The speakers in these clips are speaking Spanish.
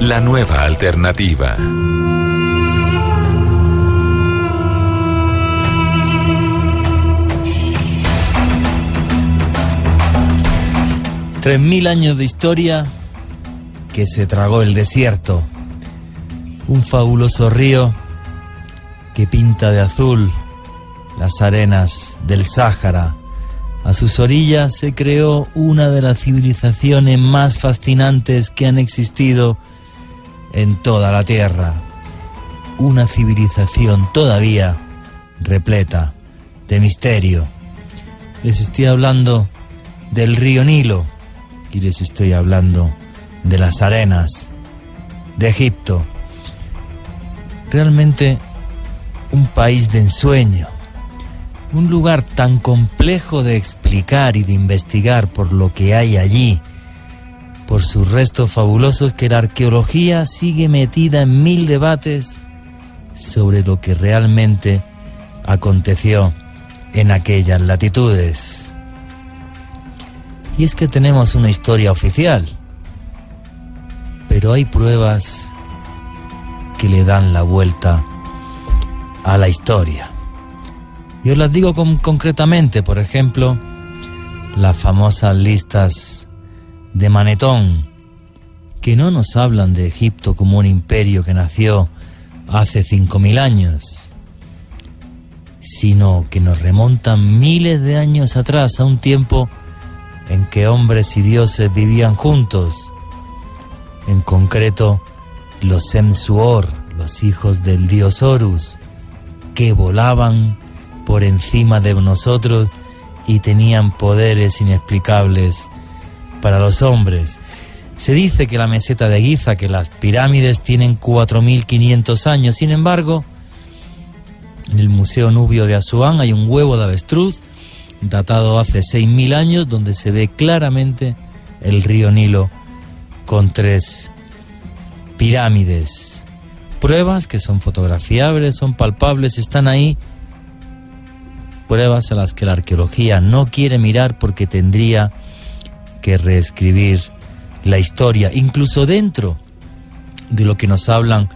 la nueva alternativa. Tres mil años de historia que se tragó el desierto. Un fabuloso río que pinta de azul las arenas del Sáhara. A sus orillas se creó una de las civilizaciones más fascinantes que han existido en toda la Tierra. Una civilización todavía repleta de misterio. Les estoy hablando del río Nilo y les estoy hablando de las arenas de Egipto. Realmente un país de ensueño, un lugar tan complejo de explicar y de investigar por lo que hay allí, por sus restos fabulosos que la arqueología sigue metida en mil debates sobre lo que realmente aconteció en aquellas latitudes. Y es que tenemos una historia oficial, pero hay pruebas que le dan la vuelta a la historia. Yo las digo con, concretamente, por ejemplo, las famosas listas de Manetón, que no nos hablan de Egipto como un imperio que nació hace 5.000 años, sino que nos remontan miles de años atrás a un tiempo en que hombres y dioses vivían juntos, en concreto los Semsuor, los hijos del dios Horus, que volaban por encima de nosotros y tenían poderes inexplicables para los hombres. Se dice que la meseta de Giza, que las pirámides tienen 4.500 años, sin embargo, en el Museo Nubio de Asuán hay un huevo de avestruz datado hace 6.000 años donde se ve claramente el río Nilo con tres pirámides. Pruebas que son fotografiables, son palpables, están ahí. Pruebas a las que la arqueología no quiere mirar porque tendría que reescribir la historia, incluso dentro de lo que nos hablan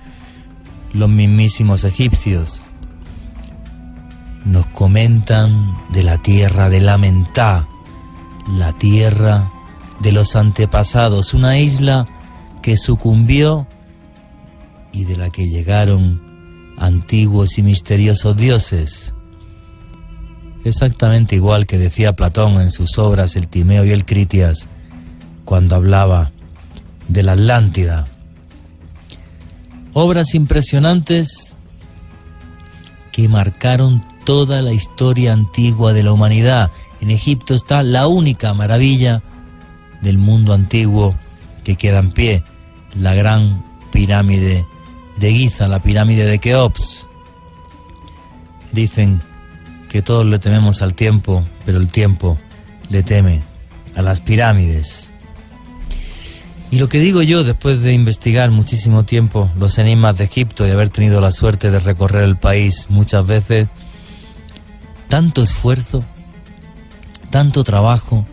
los mismísimos egipcios. Nos comentan de la tierra de la Mentá, la tierra de los antepasados, una isla que sucumbió y de la que llegaron antiguos y misteriosos dioses. Exactamente igual que decía Platón en sus obras El Timeo y el Critias, cuando hablaba de la Atlántida. Obras impresionantes que marcaron toda la historia antigua de la humanidad. En Egipto está la única maravilla del mundo antiguo que queda en pie, la gran pirámide de Giza, la pirámide de Keops. Dicen que todos le tememos al tiempo, pero el tiempo le teme a las pirámides. Y lo que digo yo, después de investigar muchísimo tiempo los enigmas de Egipto y haber tenido la suerte de recorrer el país muchas veces, tanto esfuerzo, tanto trabajo,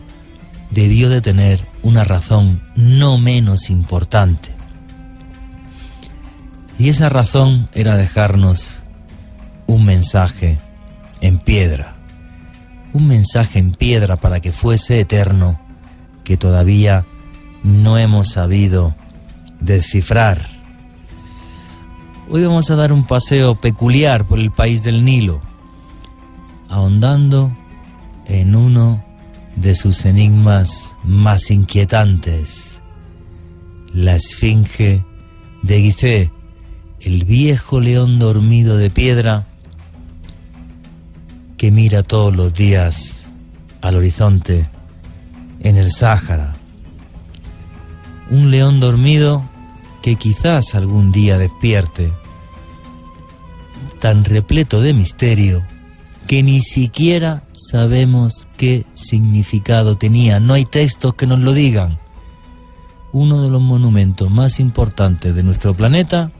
debió de tener una razón no menos importante. Y esa razón era dejarnos un mensaje en piedra. Un mensaje en piedra para que fuese eterno, que todavía no hemos sabido descifrar. Hoy vamos a dar un paseo peculiar por el país del Nilo, ahondando en uno de sus enigmas más inquietantes, la esfinge de Gizeh, el viejo león dormido de piedra que mira todos los días al horizonte en el Sáhara. Un león dormido que quizás algún día despierte, tan repleto de misterio que ni siquiera sabemos qué significado tenía. No hay textos que nos lo digan. Uno de los monumentos más importantes de nuestro planeta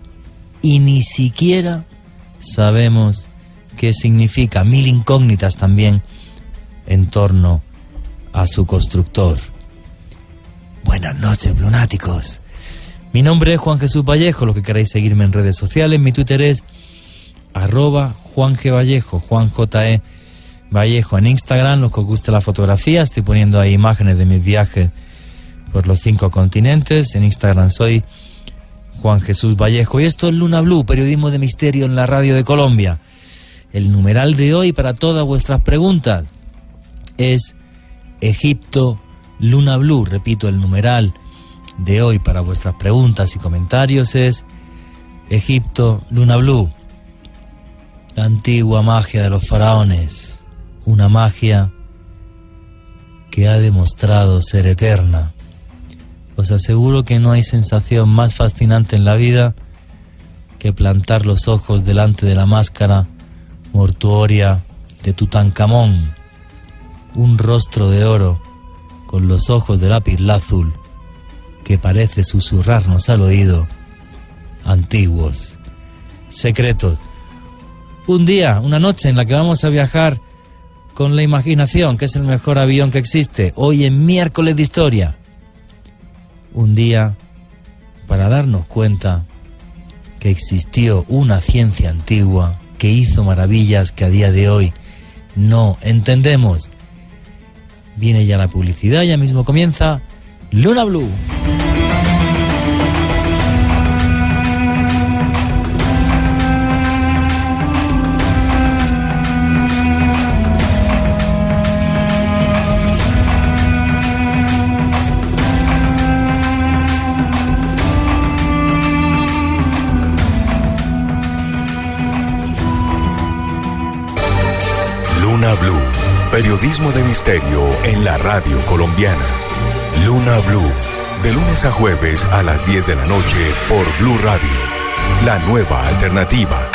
y ni siquiera sabemos qué significa. Mil incógnitas también en torno a su constructor. Buenas noches, lunáticos. Mi nombre es Juan Jesús Vallejo, los que queráis seguirme en redes sociales, mi Twitter es arroba Juan G. Vallejo, Juan J. E. Vallejo. En Instagram, los que os guste la fotografía, estoy poniendo ahí imágenes de mis viajes por los cinco continentes. En Instagram soy Juan Jesús Vallejo. Y esto es Luna Blue, periodismo de misterio en la radio de Colombia. El numeral de hoy para todas vuestras preguntas es Egipto Luna Blue. Repito, el numeral de hoy para vuestras preguntas y comentarios es Egipto Luna Blue la antigua magia de los faraones, una magia que ha demostrado ser eterna. Os aseguro que no hay sensación más fascinante en la vida que plantar los ojos delante de la máscara mortuoria de Tutankamón, un rostro de oro con los ojos de lápiz azul que parece susurrarnos al oído antiguos secretos un día, una noche en la que vamos a viajar con la imaginación, que es el mejor avión que existe, hoy en miércoles de historia. Un día para darnos cuenta que existió una ciencia antigua que hizo maravillas que a día de hoy no entendemos. Viene ya la publicidad, ya mismo comienza Luna Blue. Periodismo de misterio en la radio colombiana. Luna Blue, de lunes a jueves a las 10 de la noche por Blue Radio, la nueva alternativa.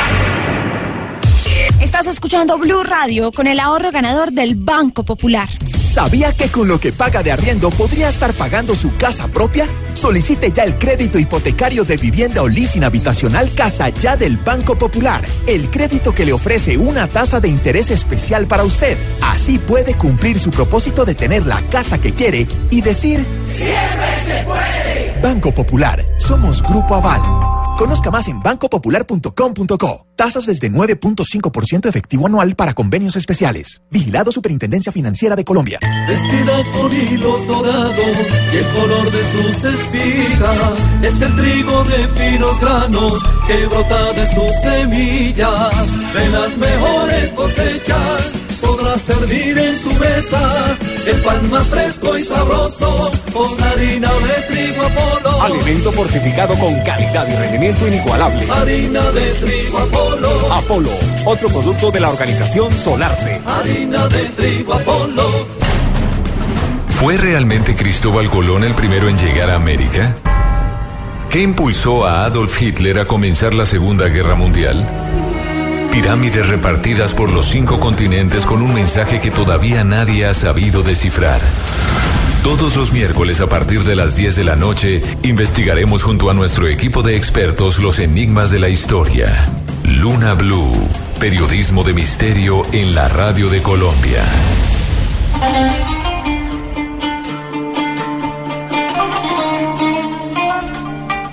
Estás escuchando Blue Radio con el ahorro ganador del Banco Popular. ¿Sabía que con lo que paga de arriendo podría estar pagando su casa propia? Solicite ya el crédito hipotecario de vivienda o leasing habitacional Casa Ya del Banco Popular. El crédito que le ofrece una tasa de interés especial para usted. Así puede cumplir su propósito de tener la casa que quiere y decir... ¡Siempre se puede! Banco Popular. Somos Grupo Aval. Conozca más en bancopopular.com.co. Tasas desde 9.5% efectivo anual para convenios especiales. Vigilado Superintendencia Financiera de Colombia. Vestida con hilos dorados y el color de sus espigas es el trigo de finos granos que brota de sus semillas. De las mejores cosechas podrás servir en tu mesa el pan más fresco y sabroso con harina de trigo Apolo. Alimento fortificado con calidad y rendimiento inigualable. Harina de trigo Apolo. Apolo, otro producto de la organización Solarte. Harina de trigo Apolo. ¿Fue realmente Cristóbal Colón el primero en llegar a América? ¿Qué impulsó a Adolf Hitler a comenzar la Segunda Guerra Mundial? Pirámides repartidas por los cinco continentes con un mensaje que todavía nadie ha sabido descifrar. Todos los miércoles a partir de las 10 de la noche investigaremos junto a nuestro equipo de expertos los enigmas de la historia. Luna Blue, periodismo de misterio en la radio de Colombia.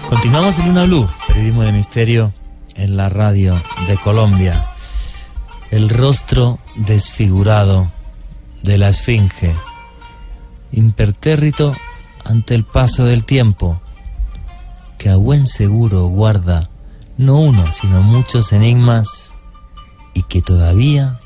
Continuamos en Luna Blue, periodismo de misterio en la radio de Colombia. El rostro desfigurado de la Esfinge, impertérrito ante el paso del tiempo, que a buen seguro guarda no uno, sino muchos enigmas y que todavía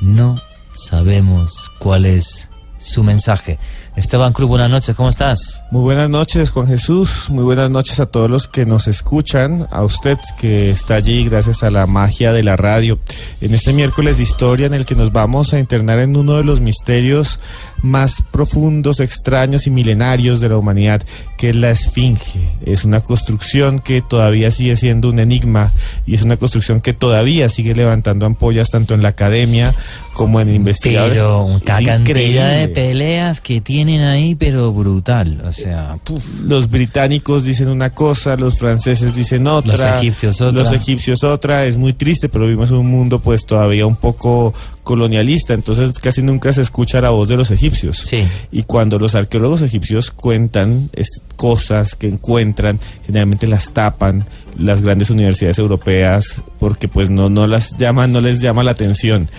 no sabemos cuál es su mensaje. Esteban Cruz, buenas noches, ¿cómo estás? Muy buenas noches, Juan Jesús. Muy buenas noches a todos los que nos escuchan, a usted que está allí gracias a la magia de la radio. En este miércoles de historia en el que nos vamos a internar en uno de los misterios más profundos, extraños y milenarios de la humanidad, que es la Esfinge. Es una construcción que todavía sigue siendo un enigma y es una construcción que todavía sigue levantando ampollas tanto en la academia como en investigadores. Pero una cantidad de peleas que tienen ahí, pero brutal. O sea, los británicos dicen una cosa, los franceses dicen otra, los egipcios otra. Los egipcios otra. Es muy triste, pero vivimos en un mundo pues todavía un poco colonialista, entonces casi nunca se escucha la voz de los egipcios. Sí. Y cuando los arqueólogos egipcios cuentan cosas que encuentran, generalmente las tapan las grandes universidades europeas porque pues no, no las llaman, no les llama la atención.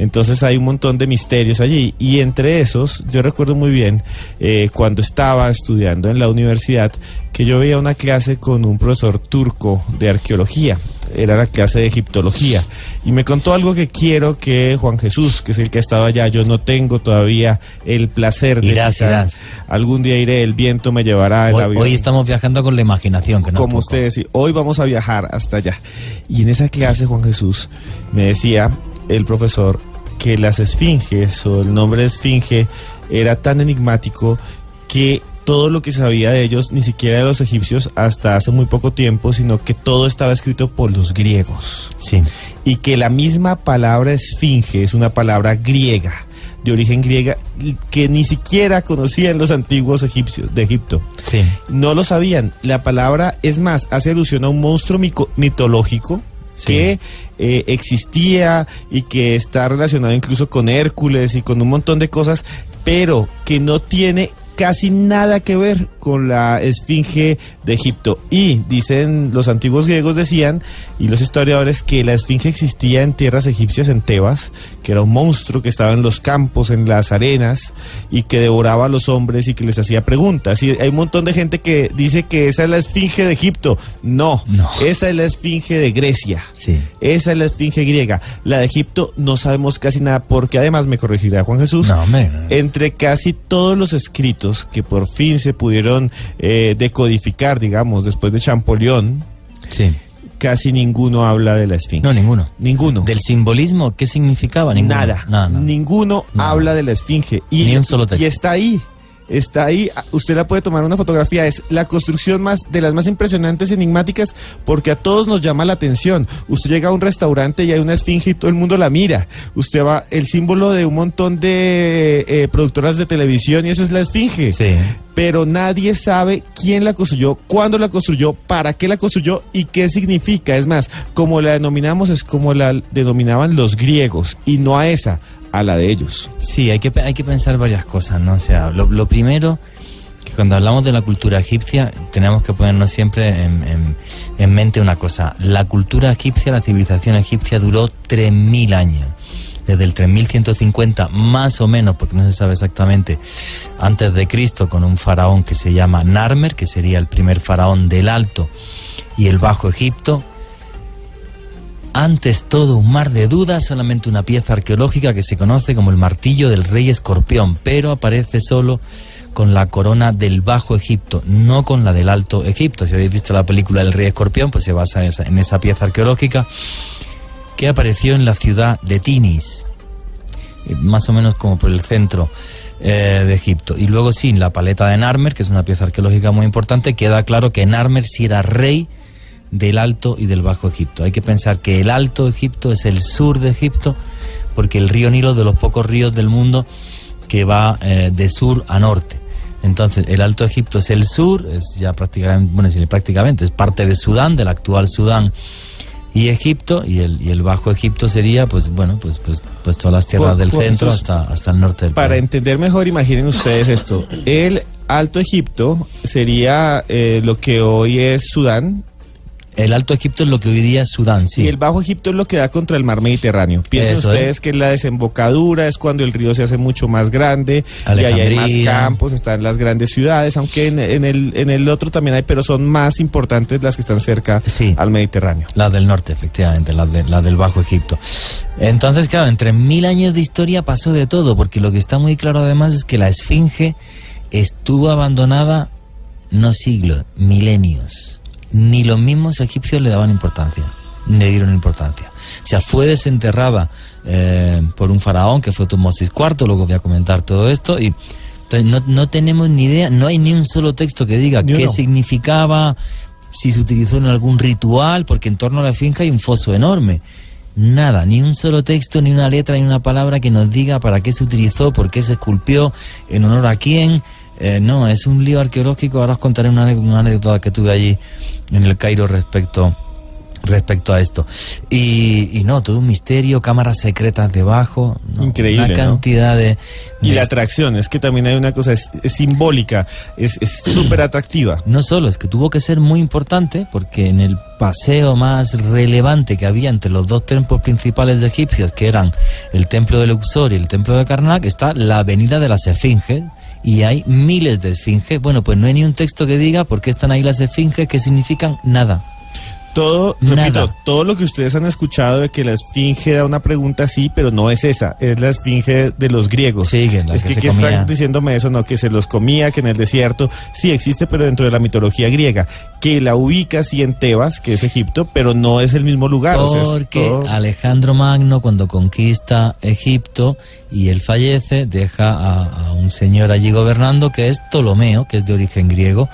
Entonces hay un montón de misterios allí. Y entre esos, yo recuerdo muy bien eh, cuando estaba estudiando en la universidad que yo veía una clase con un profesor turco de arqueología. Era la clase de egiptología. Y me contó algo que quiero que Juan Jesús, que es el que ha estado allá, yo no tengo todavía el placer de irás, irás. Algún día iré, el viento me llevará el hoy, avión. Hoy estamos viajando con la imaginación, que no Como ustedes, sí. Hoy vamos a viajar hasta allá. Y en esa clase, Juan Jesús, me decía el profesor que las esfinges o el nombre de esfinge era tan enigmático que todo lo que sabía de ellos, ni siquiera de los egipcios hasta hace muy poco tiempo, sino que todo estaba escrito por los griegos. Sí. Y que la misma palabra esfinge es una palabra griega, de origen griega, que ni siquiera conocían los antiguos egipcios de Egipto. Sí. No lo sabían. La palabra, es más, hace alusión a un monstruo mitológico que eh, existía y que está relacionado incluso con Hércules y con un montón de cosas, pero que no tiene casi nada que ver con la esfinge de Egipto. Y dicen los antiguos griegos decían y los historiadores que la esfinge existía en tierras egipcias en Tebas, que era un monstruo que estaba en los campos, en las arenas y que devoraba a los hombres y que les hacía preguntas. Y hay un montón de gente que dice que esa es la esfinge de Egipto. No, no. esa es la esfinge de Grecia. Sí. Esa es la esfinge griega. La de Egipto no sabemos casi nada porque además me corregirá Juan Jesús. No. Entre casi todos los escritos que por fin se pudieron eh, decodificar, digamos, después de Champollion, sí. casi ninguno habla de la esfinge. No, ninguno. Ninguno. ¿Del simbolismo qué significaba? Ninguno. Nada. No, no. Ninguno No. habla de la esfinge. Y, Ni un solo texto. Y está ahí. Está ahí, usted la puede tomar una fotografía, es la construcción más de las más impresionantes enigmáticas porque a todos nos llama la atención. Usted llega a un restaurante y hay una esfinge y todo el mundo la mira. Usted va, el símbolo de un montón de eh, productoras de televisión y eso es la esfinge. Sí. pero nadie sabe quién la construyó, cuándo la construyó, para qué la construyó y qué significa. Es más, como la denominamos es como la denominaban los griegos y no a esa, a la de ellos. Sí, hay que, hay que pensar varias cosas, ¿no? O sea, lo, lo primero, que cuando hablamos de la cultura egipcia, tenemos que ponernos siempre en, en- en mente una cosa. La cultura egipcia, la civilización egipcia duró 3.000 años. Desde el 3150, más o menos, porque no se sabe exactamente, antes de Cristo, con un faraón que se llama Narmer, que sería el primer faraón del Alto y el Bajo Egipto, antes todo un mar de dudas, solamente una pieza arqueológica que se conoce como el martillo del rey escorpión, pero aparece solo con la corona del Bajo Egipto, no con la del Alto Egipto. Si habéis visto la película del rey escorpión, pues se basa en esa, en esa pieza arqueológica que apareció en la ciudad de Tinis, eh, más o menos como por el centro eh, de Egipto. Y luego sí, en la paleta de Narmer, que es una pieza arqueológica muy importante, queda claro que Narmer sí era rey del Alto y del Bajo Egipto. Hay que pensar que el Alto Egipto es el sur de Egipto, porque el río Nilo es de los pocos ríos del mundo que va eh, de sur a norte. Entonces, el Alto Egipto es el sur, es ya prácticamente, bueno, sí, prácticamente, es parte de Sudán, del actual Sudán y Egipto, y el, y el Bajo Egipto sería, pues bueno, pues, pues, pues todas las tierras Por- del por centro esos- hasta, hasta el norte del Para país. entender mejor, imaginen ustedes esto. El Alto Egipto sería eh, lo que hoy es Sudán. El Alto Egipto es lo que hoy día es Sudán, sí. Y el Bajo Egipto es lo que da contra el mar Mediterráneo. Piensen Eso, ustedes ¿eh? que la desembocadura es cuando el río se hace mucho más grande y ahí hay más campos, están las grandes ciudades, aunque en, en el, en el otro también hay, pero son más importantes las que están cerca al Mediterráneo. Las del norte, efectivamente, las, de, las del Bajo Egipto. Entonces, claro, entre mil años de historia pasó de todo, porque lo que está muy claro además es que la Esfinge estuvo abandonada no siglos, milenios. Ni los mismos egipcios le daban importancia, ni le dieron importancia. O sea, fue desenterrada eh, por un faraón que fue Tutmosis IV, luego voy a comentar todo esto, y entonces no, no tenemos ni idea, no hay ni un solo texto que diga qué significaba, si se utilizó en algún ritual, porque en torno a la finca hay un foso enorme. Nada, ni un solo texto, ni una letra, ni una palabra que nos diga para qué se utilizó, por qué se esculpió, en honor a quién. Eh, no, es un lío arqueológico. Ahora os contaré una, anécdota que tuve allí en el Cairo respecto respecto a esto. Y, y no, todo un misterio, cámaras secretas debajo. no, Increíble, Una ¿no? cantidad de... Y la atracción, es que también hay una cosa, es, es simbólica, es es súper atractiva. No solo, es que tuvo que ser muy importante porque en el paseo más relevante que había entre los dos templos principales de egipcios, que eran el templo de Luxor y el templo de Karnak, está la avenida de las esfinges y hay miles de esfinges. Bueno, pues no hay ni un texto que diga por qué están ahí las esfinges, que significan nada. Todo, Nada. repito, todo lo que ustedes han escuchado de que la esfinge da una pregunta sí, pero no es esa, es la esfinge de los griegos. Sí, que es que que, se ¿qué comía. están diciéndome eso, no, que se los comía, que en el desierto, sí existe, pero dentro de la mitología griega, que la ubica sí en Tebas, que es Egipto, pero no es el mismo lugar. o sea, es Porque todo- Alejandro Magno, cuando conquista Egipto y él fallece, deja a, a un señor allí gobernando que es Ptolomeo, que es de origen griego,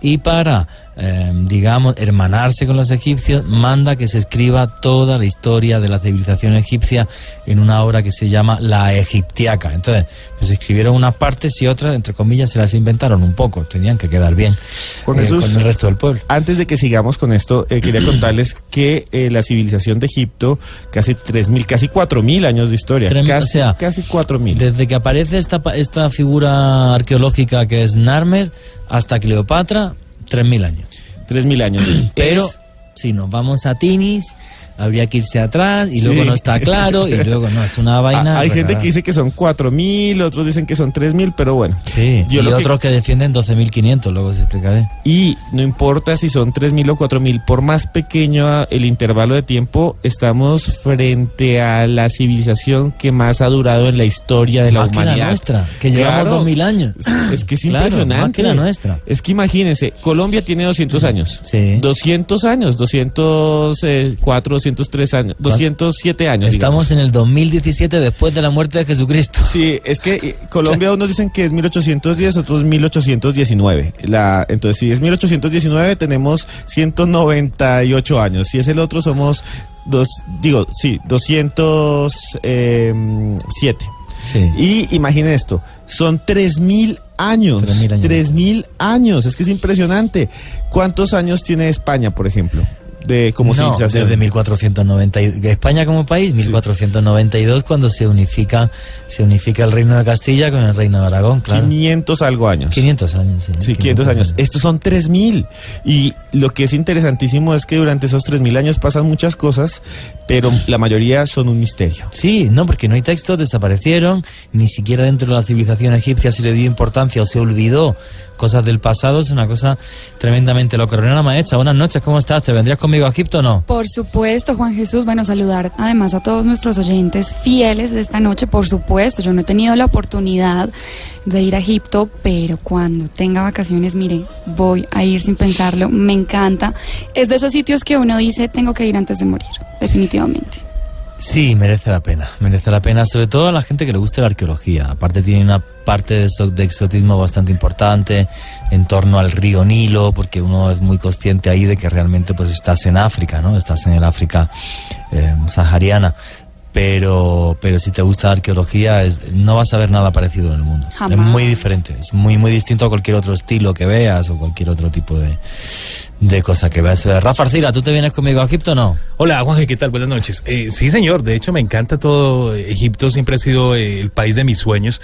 y para, eh, digamos, hermanarse con los egipcios, manda que se escriba toda la historia de la civilización egipcia en una obra que se llama La Egiptiaca. Entonces, pues escribieron unas partes y otras, entre comillas, se las inventaron un poco, tenían que quedar bien Con eh, con el resto del pueblo. Antes de que sigamos con esto, eh, quería contarles que eh, la civilización de Egipto, casi 3.000, casi 4.000 años de historia. Casi, o sea, casi 4.000. Desde que aparece esta, esta figura arqueológica que es Narmer hasta Cleopatra, 3.000 años. 3.000 años. Pero Es- si nos vamos a Tinis, habría que irse atrás y Sí. luego no está claro y luego no, es una vaina. Ah, hay gente rara. que dice que son 4.000, otros dicen que son 3.000, pero bueno. Sí, Yo y lo que- otros que... defienden 12.500, luego os explicaré. Y no importa si son 3.000 o 4.000, por más pequeño el intervalo de tiempo, estamos frente a la civilización que más ha durado en la historia de la Más que la humanidad. nuestra, que llevamos Claro. 2.000 años. Es que es Claro, impresionante. más que la nuestra. Es que imagínense, Colombia tiene 200 años. Sí. 200 años, 204, 203 años, 207 años. Estamos en el 2017 después de la muerte de Jesucristo. Sí, es que eh, Colombia unos dicen que es 1810, otros 1819. La, entonces, si es 1819, tenemos 198 años. Si es el otro, somos dos, digo, sí, 207. Sí. Y imaginen esto, son 3.000 años. 3.000 años. 3.000 años, es que es impresionante. ¿Cuántos años tiene España, por ejemplo? De como no, civilización. desde 1490 España como país 1492 cuando se unifica se unifica el reino de Castilla con el reino de Aragón claro 500 algo años. 500 años sí, Sí, 500 años. Estos son 3000. Y lo que es interesantísimo es que durante esos 3000 años pasan muchas cosas, pero la mayoría son un misterio. Sí, no, porque no hay textos, desaparecieron, ni siquiera dentro de la civilización egipcia se le dio importancia o se olvidó cosas del pasado, es una cosa tremendamente loca. Coronela Maecha, buenas noches, ¿cómo estás? ¿Te vendrías conmigo a Egipto o no? Por supuesto, Juan Jesús. Bueno, saludar además a todos nuestros oyentes fieles de esta noche. Por supuesto, yo no he tenido la oportunidad de ir a Egipto, pero cuando tenga vacaciones, mire, voy a ir sin pensarlo. Me encanta. Es de esos sitios que uno dice, tengo que ir antes de morir, definitivamente. Sí, merece la pena, merece la pena, sobre todo a la gente que le guste la arqueología. Aparte tiene una parte de, exo- de exotismo bastante importante en torno al río Nilo, porque uno es muy consciente ahí de que realmente pues estás en África, ¿no? Estás en el África eh, sahariana. Pero, pero si te gusta la arqueología, es, no vas a ver nada parecido en el mundo. Jamás. Es muy diferente, es muy, muy distinto a cualquier otro estilo que veas o cualquier otro tipo de, de cosa que veas. Eh, Rafa Arcila, ¿tú te vienes conmigo a Egipto o no? Hola, Juanje, ¿qué tal? Buenas noches. Eh, sí, señor, de hecho me encanta todo. Egipto siempre ha sido eh, el país de mis sueños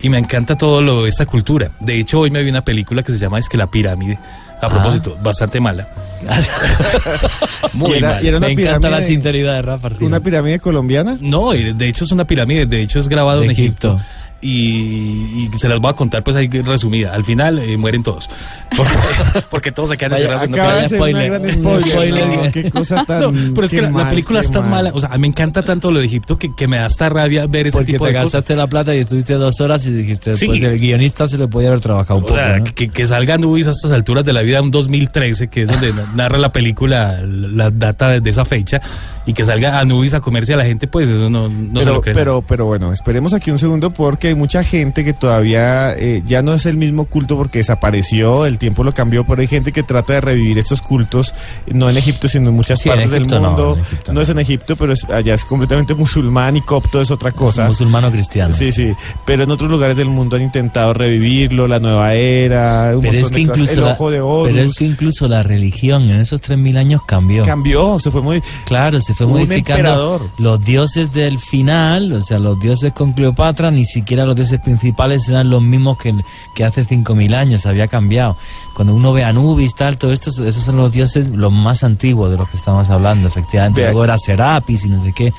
y me encanta todo lo esta cultura. De hecho, hoy me vi una película que se llama Es que la pirámide. A propósito, bastante mala. Muy Y era- mal. y era una Me encanta la sinceridad de Rafa. Arcila. ¿Una pirámide colombiana? No, de hecho es una pirámide, de hecho es grabado De en Egipto. Egipto. Y, y se las voy a contar pues ahí resumida. Al final eh, mueren todos. Porque, porque todos se quedan encerrados en una spoiler. spoiler. No, qué cosa tan. No, pero es que la, la mal, película qué es tan mal. mala. O sea, me encanta tanto lo de Egipto que, que me da hasta rabia ver ese Porque tipo te de cosas. gastaste la plata y estuviste dos horas y dijiste, Sí. pues el guionista se le podía haber trabajado un O poco. sea, ¿no? que, que salga a estas alturas de la vida, un 2013, que es donde narra la película, la data de, de esa fecha, y que salga Anubis a comerse a la gente, pues eso no, no se pero, lo creen. pero, pero bueno, esperemos aquí un segundo porque hay mucha gente que todavía eh, ya no es el mismo culto porque desapareció, el tiempo lo cambió, pero hay gente que trata de revivir estos cultos, no en Egipto, sino en muchas Sí, en partes Egipto del mundo. No, Egipto no. es en Egipto, pero es- allá es completamente musulmán y copto es otra cosa. Musulmano cristiano. Sí, sí, pero en otros lugares del mundo han intentado revivirlo, la nueva era, un Pero es, que de cosas. incluso el ojo de oro. pero es que incluso la religión en esos 3.000 años cambió. cambió, se fue muy... Claro, se fue Un modificando. emperador. Los dioses del final, o sea, los dioses con Cleopatra, ni siquiera los dioses principales eran los mismos que, que hace 5.000 años, había cambiado. Cuando uno ve a Anubis, tal, todo esto, esos son los dioses los más antiguos de los que estamos hablando, efectivamente. Luego era Serapis y no sé qué.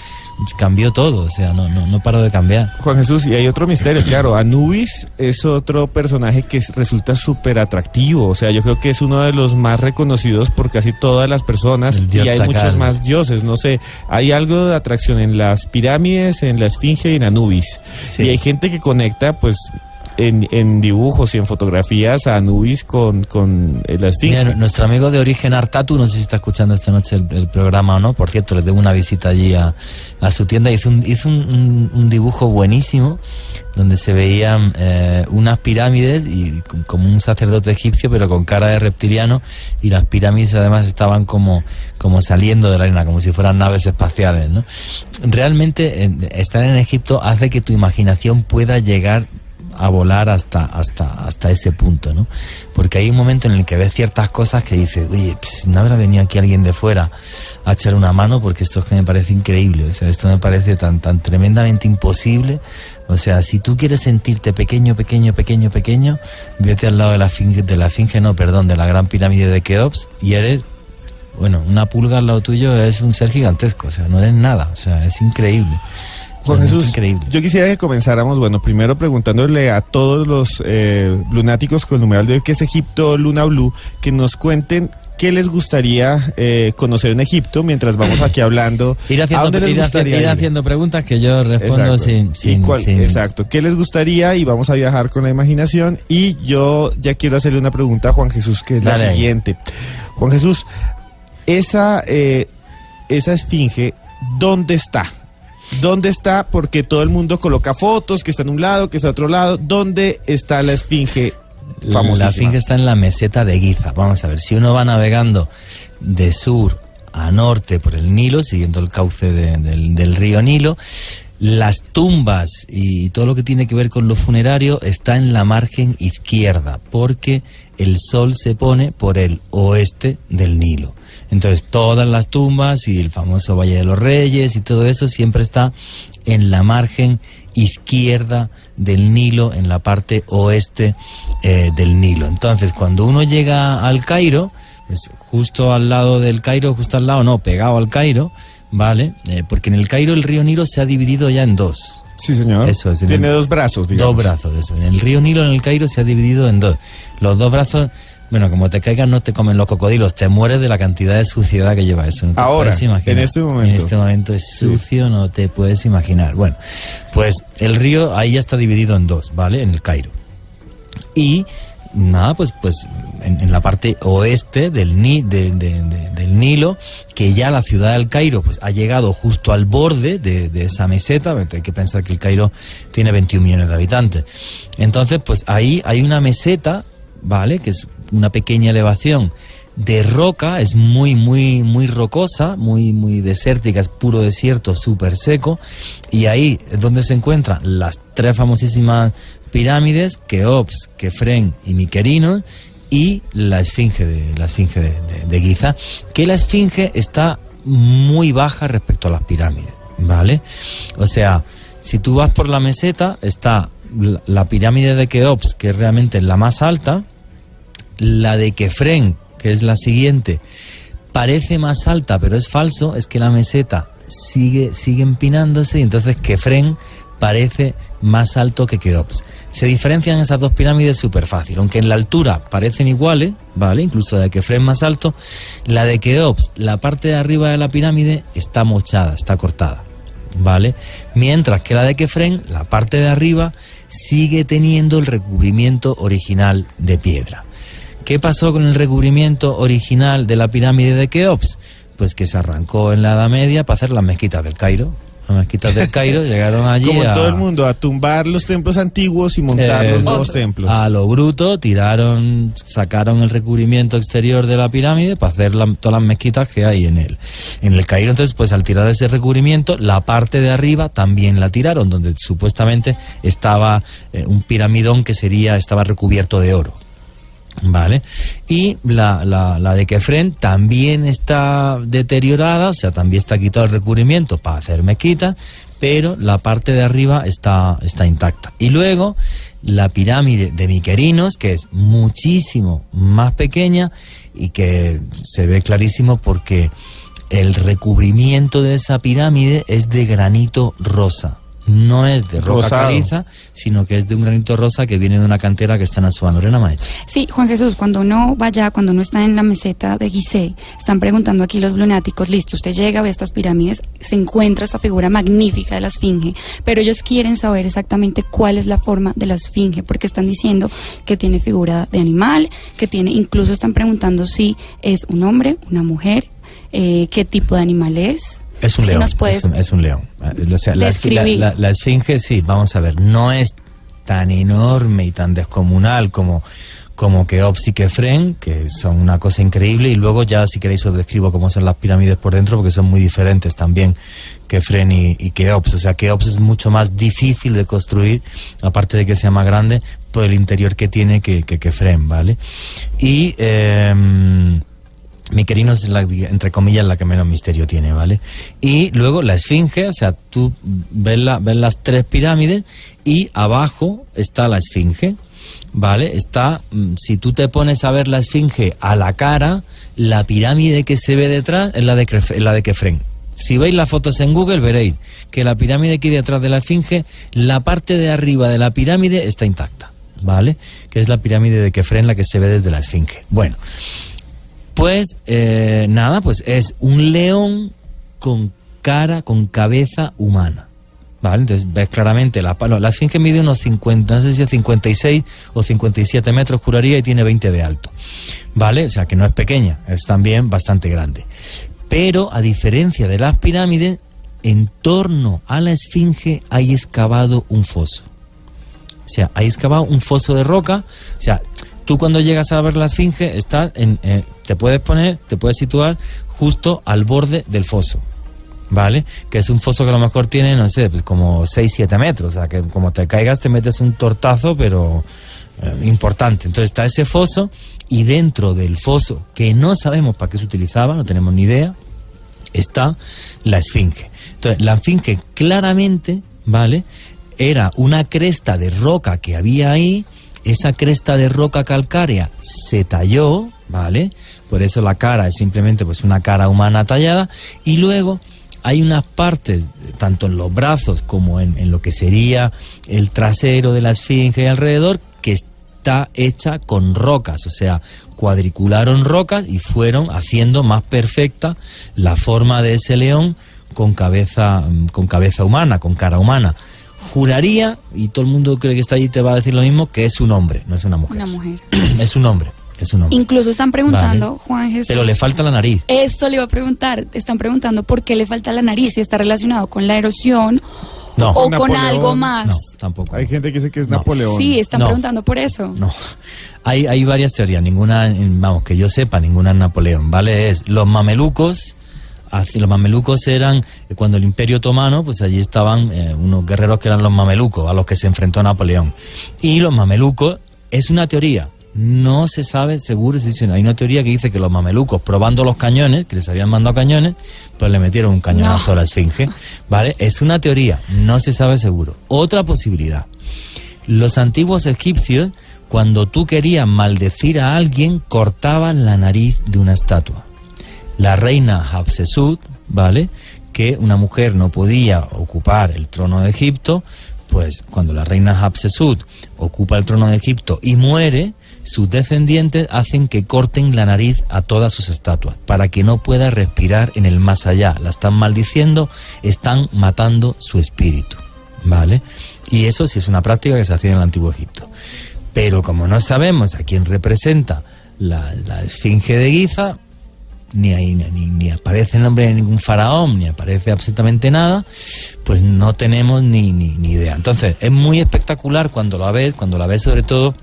Cambió todo, o sea, no, no, no paró de cambiar. Juan Jesús, y hay otro misterio, claro, Anubis es otro personaje que es- resulta súper atractivo, o sea, yo creo que es uno de los más reconocidos por casi todas las personas y hay chacal. muchos más dioses, no sé, hay algo de atracción en las pirámides, en la esfinge y en Anubis, Sí. y hay gente que conecta pues en, en dibujos y en fotografías a Anubis con, con la esfinge. Nuestro amigo de origen Artatu, no sé si está escuchando esta noche el, programa o no, por cierto, le debo una visita allí a, a su tienda, hizo un, hizo un, un- dibujo buenísimo donde se veían eh, unas pirámides y como un sacerdote egipcio pero con cara de reptiliano y las pirámides además estaban como, como saliendo de la arena, como si fueran naves espaciales. ¿no? Realmente estar en Egipto hace que tu imaginación pueda llegar a volar hasta, hasta, hasta ese punto, ¿no? Porque hay un momento en el que ves ciertas cosas que dices, oye, pues, no habrá venido aquí alguien de fuera a echar una mano porque esto es que me parece increíble, o sea, esto me parece tan, tan tremendamente imposible. O sea, si tú quieres sentirte pequeño, pequeño, pequeño, pequeño, vete al lado de la finge, de la finge, no, perdón, de la gran pirámide de Keops y eres bueno, una pulga al lado tuyo es un ser gigantesco, o sea, no eres nada, o sea, es increíble. Juan Jesús, increíble. yo quisiera que comenzáramos, bueno, primero preguntándole a todos los eh, lunáticos con el numeral de hoy, que es Egipto Luna Blue, que nos cuenten qué les gustaría eh, conocer en Egipto mientras vamos aquí hablando. Ir ¿A haciendo, dónde les ir gustaría haciendo preguntas que yo respondo Exacto. sin, ¿Y sin, cuál- sin- Exacto. ¿Qué les gustaría? Y vamos a viajar con la imaginación. Y yo ya quiero hacerle una pregunta a Juan Jesús, que es Dale la siguiente. Juan Jesús, esa, eh, esa esfinge, ¿dónde está? ¿Dónde está? Porque todo el mundo coloca fotos, que está en un lado, que está en otro lado. ¿Dónde está la esfinge famosísima? La finca está en la meseta de Giza. Vamos a ver, si uno va navegando de sur a norte por el Nilo, siguiendo el cauce de- del, del río Nilo, las tumbas y todo lo que tiene que ver con lo funerario está en la margen izquierda, porque el sol se pone por el oeste del Nilo. Entonces todas las tumbas y el famoso Valle de los Reyes y todo eso siempre está en la margen izquierda del Nilo, en la parte oeste eh, del Nilo. Entonces cuando uno llega al Cairo, pues justo al lado del Cairo, justo al lado, no, pegado al Cairo, ¿vale? Eh, porque en el Cairo el río Nilo se ha dividido ya en dos. Sí, señor. Eso es. en Tiene el- dos brazos, digamos. Dos brazos, eso. En el río Nilo, en el Cairo, se ha dividido en dos. Los dos brazos, bueno, como te caigan, no te comen los cocodrilos, te mueres de la cantidad de suciedad que lleva eso. No Ahora, en este momento. En este momento es sucio, no te puedes imaginar. Bueno, pues el río ahí ya está dividido en dos, ¿vale? En el Cairo. Y nada, pues, pues en, en la parte oeste del, Ni- de- de- de- del Nilo, que ya la ciudad del Cairo pues, ha llegado justo al borde de, esa meseta, hay que pensar que el Cairo tiene 21 millones de habitantes. Entonces, pues ahí hay una meseta, ¿vale? Que es una pequeña elevación de roca, es muy, muy, muy rocosa, muy, muy desértica, es puro desierto, súper seco, y ahí es donde se encuentran las tres famosísimas pirámides, Keops, Kefren y Miquerinos, y la esfinge de la esfinge de, de- Giza, que la esfinge está muy baja respecto a las pirámides, ¿vale? O sea, si tú vas por la meseta, está la, la pirámide de Keops, que es realmente la más alta, la de Kefren, que es la siguiente, parece más alta, pero es falso, es que la meseta sigue, sigue empinándose y entonces Kefren parece más alto que Keops. Se diferencian esas dos pirámides súper fácil, aunque en la altura parecen iguales, ¿vale? Incluso la de Kefren más alto, la de Keops, la parte de arriba de la pirámide está mochada, está cortada, ¿vale? Mientras que la de Kefren, la parte de arriba, sigue teniendo el recubrimiento original de piedra. ¿Qué pasó con el recubrimiento original de la pirámide de Keops? Pues que se arrancó en la Edad Media para hacer las mezquitas del Cairo. Las mezquitas del Cairo llegaron allí Como a, todo el mundo, a tumbar los templos antiguos y montar Eh, los nuevos templos. a lo bruto, tiraron, sacaron el recubrimiento exterior de la pirámide para hacer la- todas las mezquitas que hay en el, en el Cairo. Entonces, pues al tirar ese recubrimiento, la parte de arriba también la tiraron, donde supuestamente estaba eh, un piramidón que sería, estaba recubierto de oro. ¿Vale? Y la, la, de Kefren también está deteriorada, o sea, también está quitado el recubrimiento para hacer mezquitas, pero la parte de arriba está, está intacta. Y luego la pirámide de Miquerinos, que es muchísimo más pequeña y que se ve clarísimo porque el recubrimiento de esa pirámide es de granito rosa. No es de roca Rosado. caliza, sino que es de un granito rosa que viene de una cantera que está en Asuán. Lorena Maecha. Sí, Juan Jesús, cuando uno vaya, cuando uno está en la meseta de Gizeh, están preguntando aquí los lunáticos, listo, usted llega, ve estas pirámides, se encuentra esta figura magnífica de la esfinge, pero ellos quieren saber exactamente cuál es la forma de la esfinge, porque están diciendo que tiene figura de animal, que tiene, incluso están preguntando si es un hombre, una mujer, eh, qué tipo de animal es. Es un Si león. nos puedes es, un, es un león. Eh, O sea, la, esfinge, sí, vamos a ver, no es tan enorme y tan descomunal como, como Keops y Kefren, que son una cosa increíble, y luego ya si queréis os describo cómo son las pirámides por dentro, porque son muy diferentes también Kefren y, y Keops. O sea, Keops es mucho más difícil de construir, aparte de que sea más grande, por el interior que tiene que, que Kefren, ¿vale? Y... em, Miquerinos es la, entre comillas la que menos misterio tiene, ¿vale? Y luego la esfinge, o sea, tú ves, la- ves las tres pirámides y abajo está la esfinge, ¿vale? Está, mm, si tú te pones a ver la esfinge a la cara, la pirámide que se ve detrás es la de, la de Kefren. Si veis las fotos en Google veréis que la pirámide que hay detrás de la esfinge, la parte de arriba de la pirámide está intacta, ¿vale? Que es la pirámide de Kefren la que se ve desde la esfinge. Bueno, pues eh, nada, pues es un león con cara, con cabeza humana. ¿Vale? Entonces ves claramente, la, no, la esfinge mide unos 50, no sé si es 56 o 57 metros, juraría, y tiene 20 de alto. ¿Vale? O sea que no es pequeña, es también bastante grande. Pero a diferencia de las pirámides, en torno a la esfinge hay excavado un foso. O sea, hay excavado un foso de roca. O sea, tú cuando llegas a ver la esfinge, estás en, eh, te puedes poner, te puedes situar justo al borde del foso. ¿Vale? Que es un foso que a lo mejor tiene, no sé, pues como 6-7 metros. O sea, que como te caigas te metes un tortazo, pero eh, importante. Entonces está ese foso y dentro del foso, que no sabemos para qué se utilizaba, no tenemos ni idea, está la esfinge. Entonces, la esfinge claramente, ¿vale? Era una cresta de roca que había ahí, esa cresta de roca calcárea se talló, ¿vale? Por eso la cara es simplemente pues una cara humana tallada y luego hay unas partes, tanto en los brazos como en, en lo que sería el trasero de la esfinge y alrededor, que está hecha con rocas, o sea, cuadricularon rocas y fueron haciendo más perfecta la forma de ese león con cabeza, mm, con cabeza humana, con cara humana. Juraría, y todo el mundo cree que está allí te va a decir lo mismo, que es un hombre, no es una mujer. Una mujer. es un hombre, es un hombre. Incluso están preguntando, Vale. Juan Jesús. Pero le falta la nariz. Esto le iba a preguntar. Están preguntando por qué le falta la nariz, si está relacionado con la erosión No. o con Napoleón. algo más. No, tampoco. Hay gente que dice que es No. Napoleón. Sí, están No. preguntando por eso. No. Hay, hay varias teorías, ninguna, vamos, que yo sepa, ninguna en Napoleón, ¿vale? Es los mamelucos, los mamelucos eran, eh, cuando el Imperio Otomano, pues allí estaban eh, unos guerreros que eran los mamelucos, a los que se enfrentó Napoleón. Y los mamelucos, es una teoría, no se sabe seguro si dice, hay una teoría que dice que los mamelucos, probando los cañones, que les habían mandado cañones, pues le metieron un cañonazo a la esfinge, ¿vale? Es una teoría, no se sabe seguro. Otra posibilidad, los antiguos egipcios, cuando tú querías maldecir a alguien, cortaban la nariz de una estatua. La reina Hatshepsut, ¿vale? Que una mujer no podía ocupar el trono de Egipto, pues cuando la reina Hatshepsut ocupa el trono de Egipto y muere, sus descendientes hacen que corten la nariz a todas sus estatuas para que no pueda respirar en el más allá. La están maldiciendo, están matando su espíritu, ¿vale? Y eso sí es una práctica que se hacía en el antiguo Egipto. Pero como no sabemos a quién representa la, la esfinge de Giza, ni, hay, ni, ni, aparece el nombre de ningún faraón, ni aparece absolutamente nada, pues no tenemos ni, ni, ni idea. Entonces, es muy espectacular cuando la ves, cuando la ves sobre todo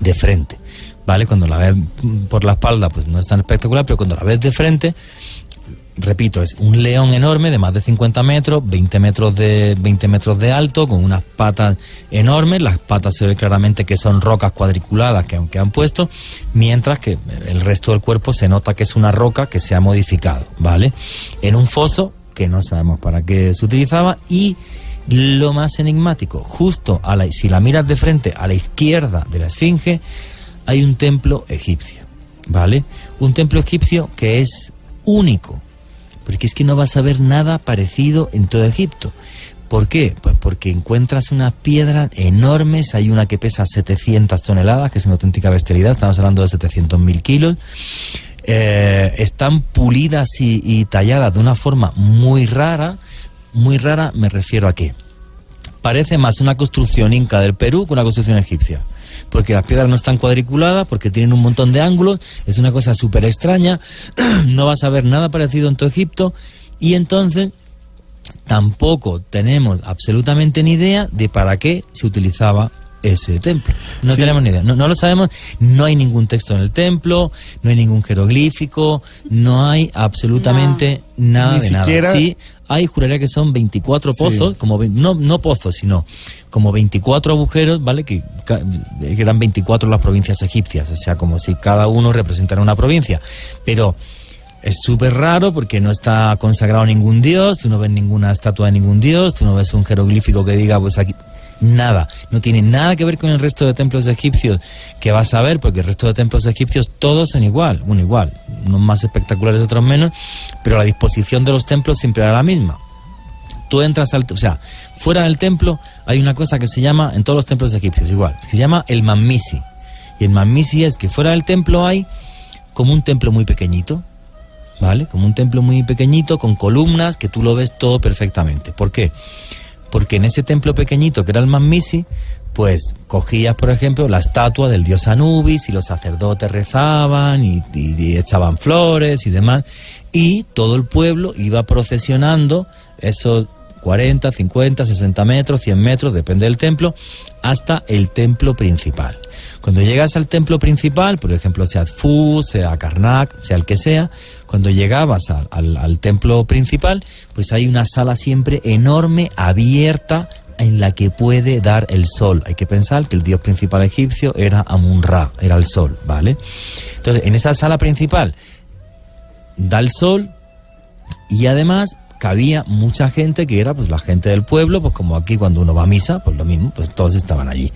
de frente, ¿vale? Cuando la ves por la espalda, pues no es tan espectacular, pero cuando la ves de frente, repito, es un león enorme de más de 50 metros, 20 metros de, 20 metros de alto, con unas patas enormes. Las patas se ve claramente que son rocas cuadriculadas que, que han puesto, mientras que el resto del cuerpo se nota que es una roca que se ha modificado, ¿vale? En un foso, que no sabemos para qué se utilizaba, y lo más enigmático, justo a la, si la miras de frente a la izquierda de la esfinge, hay un templo egipcio, ¿vale? Un templo egipcio que es único, porque es que no vas a ver nada parecido en todo Egipto. ¿Por qué? Pues porque encuentras unas piedras enormes, hay una que pesa 700 toneladas, que es una auténtica bestialidad, estamos hablando de 700.000 kilos, eh, están pulidas y, y talladas de una forma muy rara, muy rara me refiero a qué. Parece más una construcción inca del Perú que una construcción egipcia porque las piedras no están cuadriculadas, porque tienen un montón de ángulos, es una cosa súper extraña, no vas a ver nada parecido en tu Egipto, y entonces tampoco tenemos absolutamente ni idea de para qué se utilizaba ese templo. No Sí. tenemos ni idea, no, no lo sabemos, no hay ningún texto en el templo, no hay ningún jeroglífico, no hay absolutamente nada Ni de siquiera- nada. Sí, hay, juraría que son 24 Sí. pozos, como ve- no, no pozos, sino como 24 agujeros, ¿vale? Que, que eran 24 las provincias egipcias, o sea, como si cada uno representara una provincia. Pero es súper raro porque no está consagrado a ningún dios, tú no ves ninguna estatua de ningún dios, tú no ves un jeroglífico que diga, pues aquí. Nada, no tiene nada que ver con el resto de templos egipcios que vas a ver, porque el resto de templos egipcios todos son igual, uno igual, unos más espectaculares, otros menos, pero la disposición de los templos siempre era la misma tú entras al, o sea, fuera del templo hay una cosa que se llama, en todos los templos egipcios igual, se llama el mamisi. Y el mamisi es que fuera del templo hay como un templo muy pequeñito, ¿vale? Como un templo muy pequeñito con columnas que tú lo ves todo perfectamente. ¿Por qué? Porque en ese templo pequeñito que era el mamisi, pues cogías, por ejemplo, la estatua del dios Anubis y los sacerdotes rezaban y, y- echaban flores y demás, y todo el pueblo iba procesionando esos 40, 50, 60 metros, 100 metros, depende del templo, hasta el templo principal. Cuando llegas al templo principal, por ejemplo, sea Fu, sea Karnak, sea el que sea, cuando llegabas al, al- al templo principal, pues hay una sala siempre enorme, abierta, en la que puede dar el sol. Hay que pensar que el dios principal egipcio era Amun-Ra, era el sol, ¿vale? Entonces, en esa sala principal da el sol y además cabía mucha gente que era pues la gente del pueblo, pues como aquí cuando uno va a misa, pues lo mismo, pues todos estaban allí.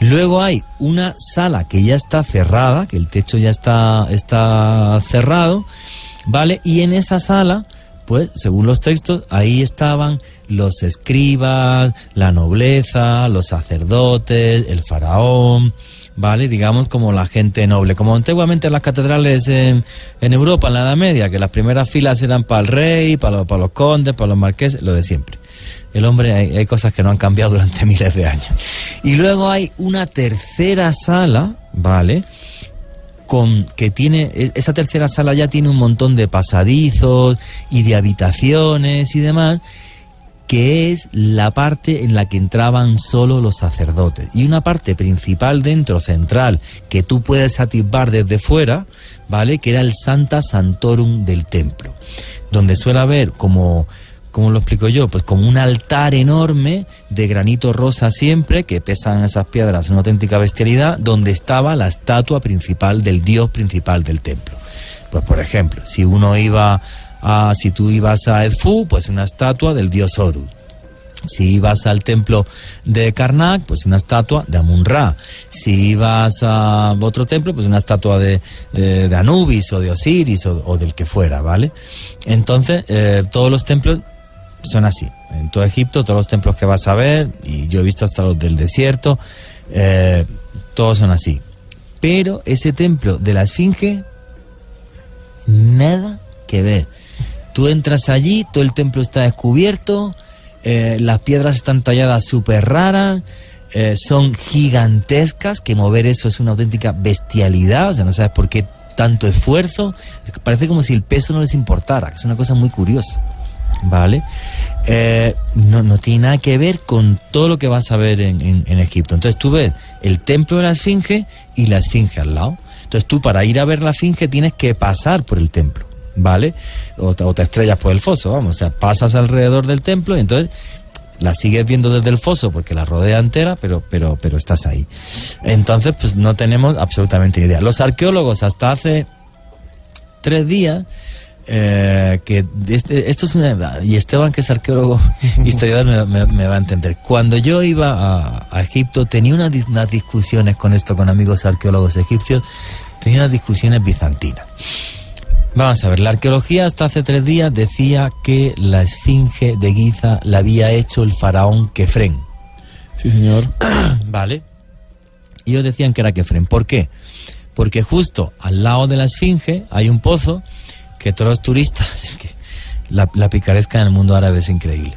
Luego hay una sala que ya está cerrada, que el techo ya está, está cerrado, ¿vale? Y en esa sala, pues según los textos, ahí estaban los escribas, la nobleza, los sacerdotes, el faraón, ¿vale? Digamos como la gente noble, como antiguamente en las catedrales en, en Europa, en la Edad Media, que las primeras filas eran para el rey, para para los condes, para los marqueses, lo de siempre. El hombre, hay, cosas que no han cambiado durante miles de años. Y luego hay una tercera sala, ¿vale? Con, que tiene, e- esa tercera sala ya tiene un montón de pasadizos y de habitaciones y demás, que es la parte en la que entraban solo los sacerdotes. Y una parte principal dentro, central, que tú puedes atisbar desde fuera, ¿vale? Que era el Santa Santorum del templo, donde suele haber como... ¿Cómo lo explico yo? Pues como un altar enorme de granito rosa siempre, que pesan esas piedras una auténtica bestialidad, donde estaba la estatua principal del dios principal del templo. Pues por ejemplo, si uno iba a, si tú ibas a Edfu, pues una estatua del dios Horus. Si ibas al templo de Karnak, pues una estatua de Amun-Ra. Si ibas a otro templo, pues una estatua de, de- Anubis o de Osiris o, o del que fuera, ¿vale? Entonces, eh, todos los templos son así. En todo Egipto, todos los templos que vas a ver, y yo he visto hasta los del desierto, eh, todos son así. Pero ese templo de la Esfinge, nada que ver. Tú entras allí, todo el templo está descubierto, eh, las piedras están talladas súper raras, eh, son gigantescas, que mover eso es una auténtica bestialidad, o sea, no sabes por qué tanto esfuerzo, parece como si el peso no les importara, es una cosa muy curiosa, ¿vale? Eh, no, no tiene nada que ver con todo lo que vas a ver en, en- Egipto. Entonces tú ves el templo de la Esfinge y la Esfinge al lado. Entonces tú para ir a ver la Esfinge tienes que pasar por el templo, ¿vale? O, te- o te estrellas por el foso, vamos, o sea, pasas alrededor del templo y entonces la sigues viendo desde el foso porque la rodea entera, pero, pero, pero estás ahí. Entonces, pues no tenemos absolutamente ni idea. Los arqueólogos hasta hace tres días eh, que este- esto es una y Esteban que es arqueólogo historiador me, me- me va a entender cuando yo iba a, a Egipto tenía una di- unas discusiones con esto con amigos arqueólogos egipcios tenía unas discusiones bizantinas Vamos a ver, la arqueología hasta hace tres días decía que la esfinge de Giza la había hecho el faraón Kefren. Sí, señor. Vale. Y ellos decían que era Kefren. ¿Por qué? Porque justo al lado de la esfinge hay un pozo que todos los turistas, que la, la picaresca en el mundo árabe es increíble.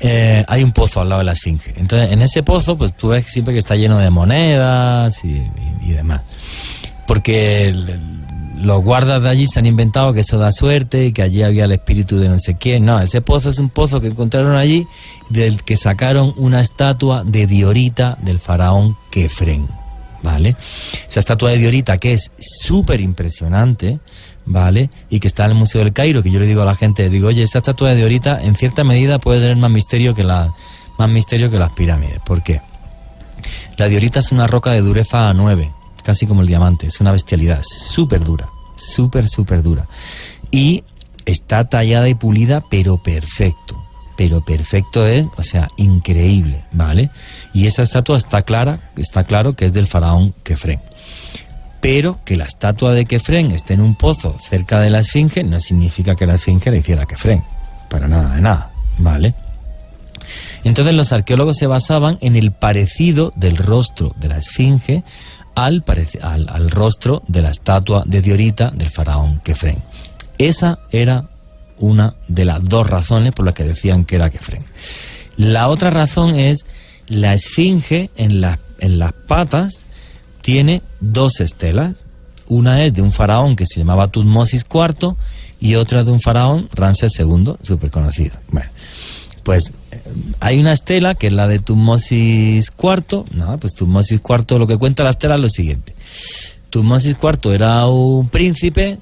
Eh, hay un pozo al lado de la esfinge. Entonces, en ese pozo, pues tú ves siempre que está lleno de monedas y, demás. Porque los guardas de allí se han inventado que eso da suerte y que allí había el espíritu de no sé quién. No, ese pozo es un pozo que encontraron allí del que sacaron una estatua de Diorita del faraón Kefren. ¿Vale? Esa estatua de Diorita que es súper impresionante, ¿vale? Y que está en el Museo del Cairo, que yo le digo a la gente, digo, oye, esta estatua de Diorita en cierta medida puede tener más misterio que, la, más misterio que las pirámides. ¿Por qué? La diorita es una roca de dureza a 9, casi como el diamante, es una bestialidad, es súper dura, súper, súper dura. Y está tallada y pulida, pero perfecto. Pero perfecto es, o sea, increíble, ¿vale? Y esa estatua está clara, está claro que es del faraón Kefren. Pero que la estatua de Kefren esté en un pozo cerca de la esfinge no significa que la esfinge la hiciera Kefren. Para nada, de nada, ¿vale? Entonces los arqueólogos se basaban en el parecido del rostro de la esfinge al, al, al rostro de la estatua de Diorita del faraón Kefren. Esa era una de las dos razones por las que decían que era Kefren. La otra razón es la esfinge en, la- en las patas tiene dos estelas. Una es de un faraón que se llamaba Tutmosis IV y otra de un faraón Ramsés II, súper conocido. Bueno, pues eh, hay una estela que es la de Tutmosis IV. Nada, pues Tutmosis IV lo que cuenta la estela es lo siguiente. Tutmosis IV era un príncipe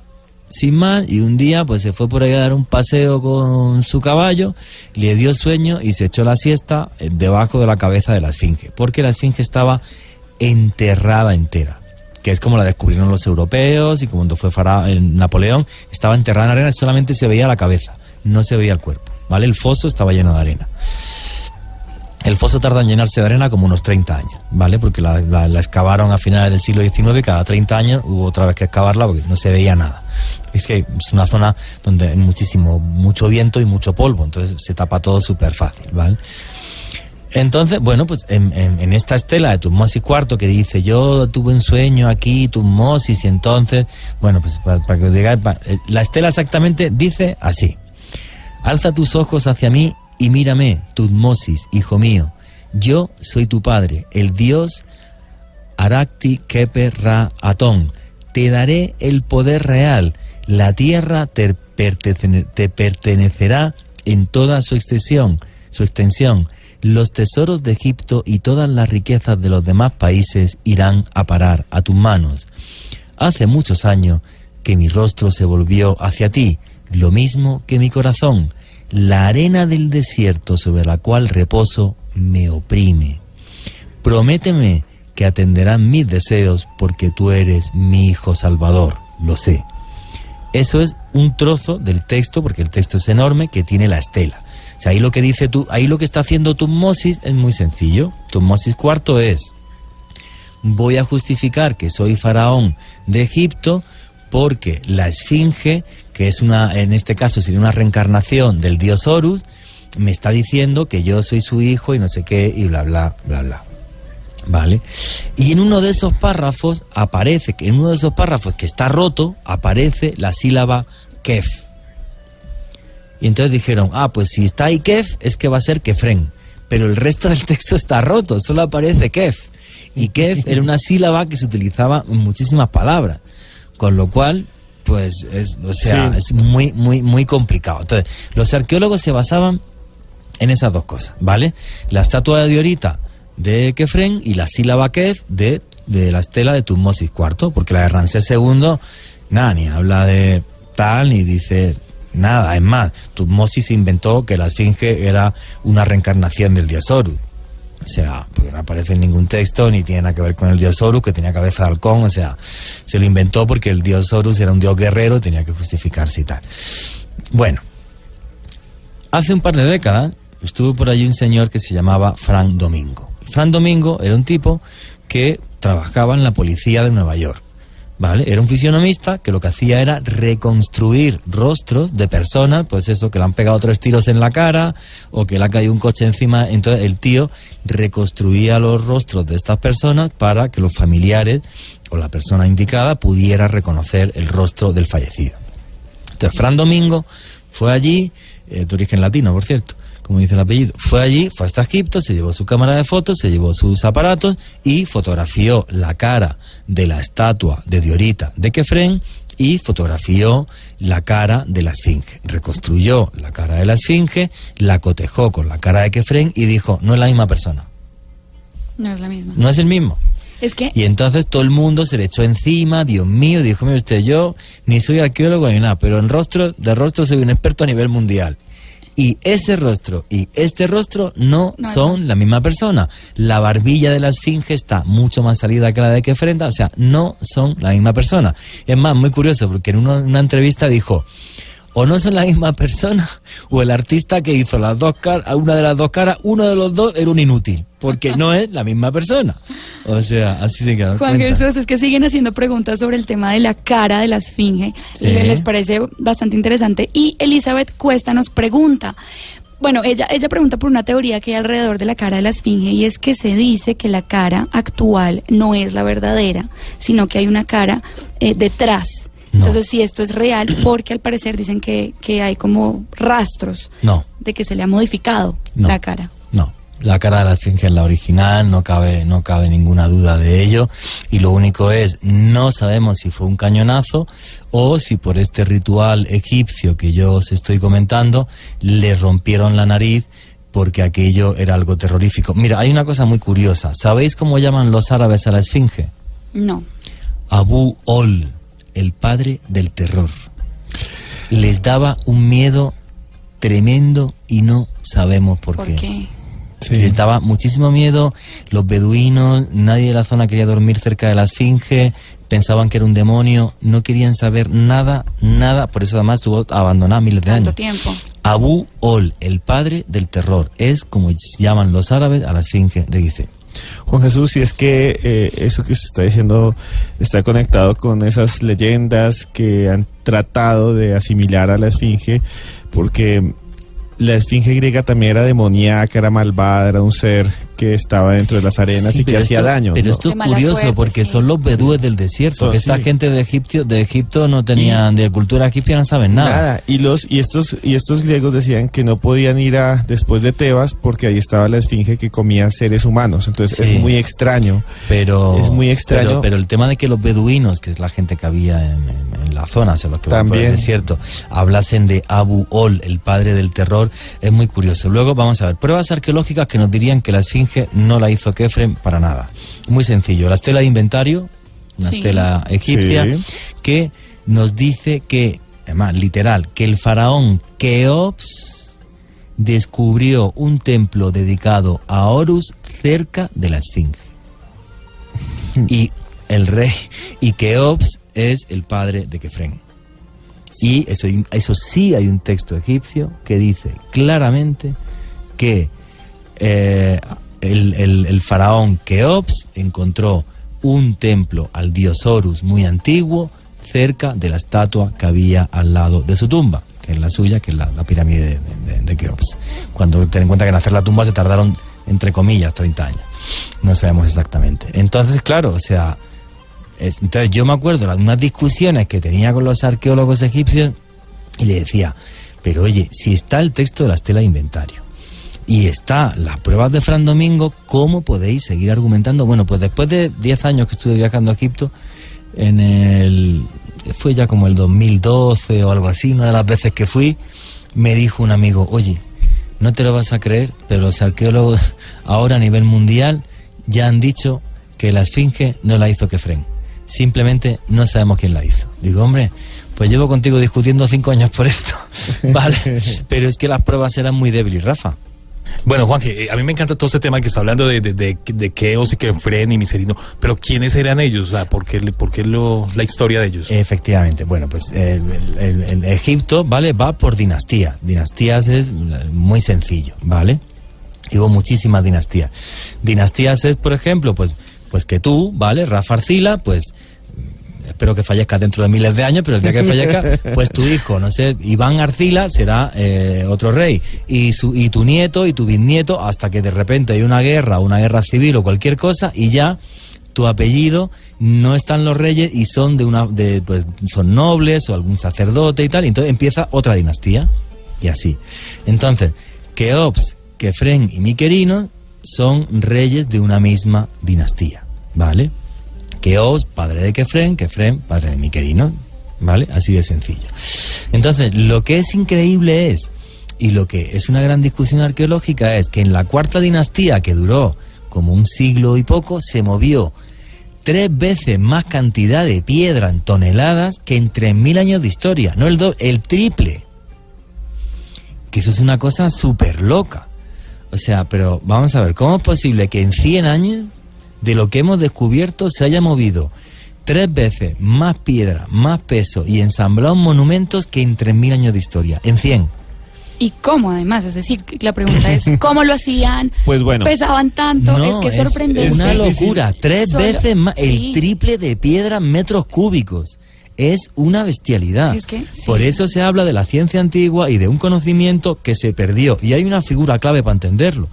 sin más y un día pues se fue por ahí a dar un paseo con su caballo, le dio sueño y se echó la siesta eh, debajo de la cabeza de la esfinge, porque la esfinge estaba enterrada entera, que es como la descubrieron los europeos y cuando fue Fara- el Napoleón, estaba enterrada en arena y solamente se veía la cabeza, no se veía el cuerpo, ¿vale? El foso estaba lleno de arena. El foso tarda en llenarse de arena como unos 30 años, ¿vale? Porque la, excavaron a finales del siglo XIX y cada 30 años hubo otra vez que excavarla porque no se veía nada. Es que es una zona donde hay muchísimo, mucho viento y mucho polvo, entonces se tapa todo súper fácil, ¿vale? Entonces, bueno, pues en, esta estela de Tutmosis IV que dice, yo tuve un sueño aquí, Tutmosis, y entonces, bueno, pues para, para que os digáis, eh, la estela exactamente dice así. Alza tus ojos hacia mí y mírame, Tutmosis, hijo mío. Yo soy tu padre, el dios Arakti Kepe Ra Atón. Te daré el poder real. La tierra te, te pertenecerá en toda su extensión, su extensión. Los tesoros de Egipto y todas las riquezas de los demás países irán a parar a tus manos. Hace muchos años que mi rostro se volvió hacia ti, lo mismo que mi corazón. La arena del desierto sobre la cual reposo me oprime. Prométeme que atenderás mis deseos porque tú eres mi hijo salvador, lo sé. Eso es un trozo del texto, porque el texto es enorme, que tiene la estela. O sea, ahí lo que dice tú, ahí lo que está haciendo Tutmosis es muy sencillo. Tutmosis cuarto es voy a justificar que soy faraón de Egipto porque la esfinge, que es una, en este caso sería una reencarnación del dios Horus, me está diciendo que yo soy su hijo y no sé qué y bla bla bla bla. ¿Vale? Y en uno de esos párrafos aparece, en uno de esos párrafos que está roto, aparece la sílaba kef. Y entonces dijeron, ah, pues si está ahí kef, es que va a ser kefren. Pero el resto del texto está roto, solo aparece kef. Y kef era una sílaba que se utilizaba en muchísimas palabras. Con lo cual, pues, es, o sea, Sí. es muy, muy, muy complicado. Entonces, los arqueólogos se basaban en esas dos cosas, ¿vale? La estatua de Diorita de Kefren y la sílaba Kef de, de la estela de Tutmosis IV, porque la de Ramsés II, nada, ni habla de tal ni dice nada. Es más, Tutmosis inventó que la esfinge era una reencarnación del dios Horus. O sea, porque no aparece en ningún texto, ni tiene nada que ver con el dios Horus, que tenía cabeza de halcón, o sea, se lo inventó porque el dios Horus era un dios guerrero, tenía que justificarse y tal. Bueno, hace un par de décadas estuvo por allí un señor que se llamaba Frank Domingo. Frank Domingo era un tipo que trabajaba en la policía de Nueva York. ¿Vale? Era un fisionomista que lo que hacía era reconstruir rostros de personas, pues eso, que le han pegado tres tiros en la cara o que le ha caído un coche encima. Entonces el tío reconstruía los rostros de estas personas para que los familiares o la persona indicada pudiera reconocer el rostro del fallecido. Entonces, Fran Domingo fue allí, eh, de origen latino, por cierto, como dice el apellido, fue allí, fue hasta Egipto, se llevó su cámara de fotos, se llevó sus aparatos y fotografió la cara de la estatua de Diorita de Kefren y fotografió la cara de la esfinge. Reconstruyó la cara de la esfinge, la cotejó con la cara de Kefren y dijo, no es la misma persona, No es la misma. no es el mismo. Es que Y entonces todo el mundo se le echó encima, Dios mío, dijo, mire usted, yo ni soy arqueólogo ni nada, pero en rostro, de rostro soy un experto a nivel mundial. Y ese rostro y este rostro no, No, son la misma persona. La barbilla de la esfinge está mucho más salida que la de Kefrenta, o sea, no son la misma persona. Es más, muy curioso, porque en una, una entrevista dijo, o no son la misma persona, o el artista que hizo las dos caras, una de las dos caras, uno de los dos era un inútil, porque no es la misma persona. O sea, así se queda. Juan Jesús, es que siguen haciendo preguntas sobre el tema de la cara de la esfinge. Sí. Le- Les parece bastante interesante. Y Elizabeth Cuesta nos pregunta. Bueno, ella, ella pregunta por una teoría que hay alrededor de la cara de la esfinge y es que se dice que la cara actual no es la verdadera, sino que hay una cara eh, detrás. Entonces, si esto es real, porque al parecer dicen que, que hay como rastros No, de que se le ha modificado No. la cara. no. La cara de la esfinge es la original, no cabe, no cabe ninguna duda de ello. Y lo único es, no sabemos si fue un cañonazo o si por este ritual egipcio que yo os estoy comentando, le rompieron la nariz porque aquello era algo terrorífico. Mira, hay una cosa muy curiosa. ¿Sabéis cómo llaman los árabes a la esfinge? No. Abu Ol, el padre del terror. Les daba un miedo tremendo y no sabemos por, ¿Por qué? Les daba muchísimo miedo. Los beduinos, nadie de la zona quería dormir cerca de la esfinge. Pensaban que era un demonio. No querían saber nada, nada. Por eso además estuvo abandonada miles de años. tiempo. Abu Ol, el padre del terror. Es como llaman los árabes a la esfinge de Gizeh. Juan Jesús, si es que eh, eso que usted está diciendo está conectado con esas leyendas que han tratado de asimilar a la esfinge, porque la esfinge griega también era demoníaca, era malvada, era un ser que estaba dentro de las arenas Sí, y que hacía esto- daño. Pero ¿no? esto es curioso porque son los bedúes del desierto. Son- que esta sí. gente de Egipto, de Egipto no tenían, de cultura egipcia no saben nada. Nada. Y los y estos y estos griegos decían que no podían ir a después de Tebas porque ahí estaba la esfinge que comía seres humanos. Entonces Sí. es muy extraño. Pero Es muy extraño. Pero, pero el tema de que los beduinos, que es la gente que había en, en- en la zona, o sea, los que van por el También. desierto, hablasen de Abu Ol, el padre del terror, es muy curioso. Luego vamos a ver pruebas arqueológicas que nos dirían que la esfinge no la hizo Kefren para nada. Muy sencillo. La estela de inventario, una Sí. estela egipcia, Sí. que nos dice que, además, literal, que el faraón Keops descubrió un templo dedicado a Horus cerca de la Esfinge. Y el rey, y Keops es el padre de Kefren. Y eso, eso sí hay un texto egipcio que dice claramente que eh, el, faraón Keops encontró un templo al dios Horus muy antiguo cerca de la estatua que había al lado de su tumba, que es la suya, que es la, pirámide de, Keops. Cuando ten en cuenta que en hacer la tumba se tardaron, entre comillas, 30 años. No sabemos exactamente. Entonces, claro, o sea, es- entonces yo me acuerdo de unas discusiones que tenía con los arqueólogos egipcios y le decía, pero oye, si está el texto de la estela de inventario y está las pruebas de Fran Domingo, ¿cómo podéis seguir argumentando? Bueno, pues después de 10 años que estuve viajando a Egipto, en el fue ya como el 2012 o algo así, una de las veces que fui, me dijo un amigo, oye, no te lo vas a creer, pero los arqueólogos ahora a nivel mundial ya han dicho que la esfinge no la hizo Kefren. Simplemente no sabemos quién la hizo. Digo, hombre, pues llevo contigo discutiendo cinco años por esto. vale, pero es que las pruebas eran muy débiles, Rafa. Bueno, Juan, que, eh, a mí me encanta todo este tema que está hablando de, de, de, de Keos y Kefren y Miserino, pero ¿quiénes eran ellos? ¿por qué, por qué lo, la historia de ellos? Efectivamente, bueno, pues el, Egipto, ¿vale? Va por dinastías. Dinastías es muy sencillo, ¿vale? Hubo muchísimas dinastías. Dinastías es, por ejemplo, pues, pues que tú, ¿vale? Rafa Arcila, pues espero que fallezca dentro de miles de años, pero el día que fallezca, pues tu hijo, no sé, Iván Arcila será eh, otro rey. Y, su, y tu nieto y tu bisnieto, hasta que de repente hay una guerra, una guerra civil o cualquier cosa, y ya tu apellido no están los reyes y son de una de pues son nobles o algún sacerdote y tal y entonces empieza otra dinastía y así entonces Keops Kefren y Miquerino son reyes de una misma dinastía vale Keops padre de Kefren Kefren padre de Miquerino vale así de sencillo entonces lo que es increíble es y lo que es una gran discusión arqueológica es que en la cuarta dinastía que duró como un siglo y poco se movió tres veces más cantidad de piedra en toneladas que en 3.000 años de historia, no el do el triple. Que eso es una cosa súper loca. O sea, pero vamos a ver, ¿cómo es posible que en 100 años de lo que hemos descubierto se haya movido tres veces más piedra, más peso y ensamblado monumentos que en 3.000 años de historia? En 100. ¿Y cómo además? Es decir, la pregunta es, ¿cómo lo hacían? Pues bueno. ¿Pesaban tanto? No, es que es sorprendente. Es una locura. Tres Solo- veces más. sí. El triple de piedra en metros cúbicos. Es una bestialidad. Es que, sí. Por eso se habla de la ciencia antigua y de un conocimiento que se perdió. Y hay una figura clave para entenderlo.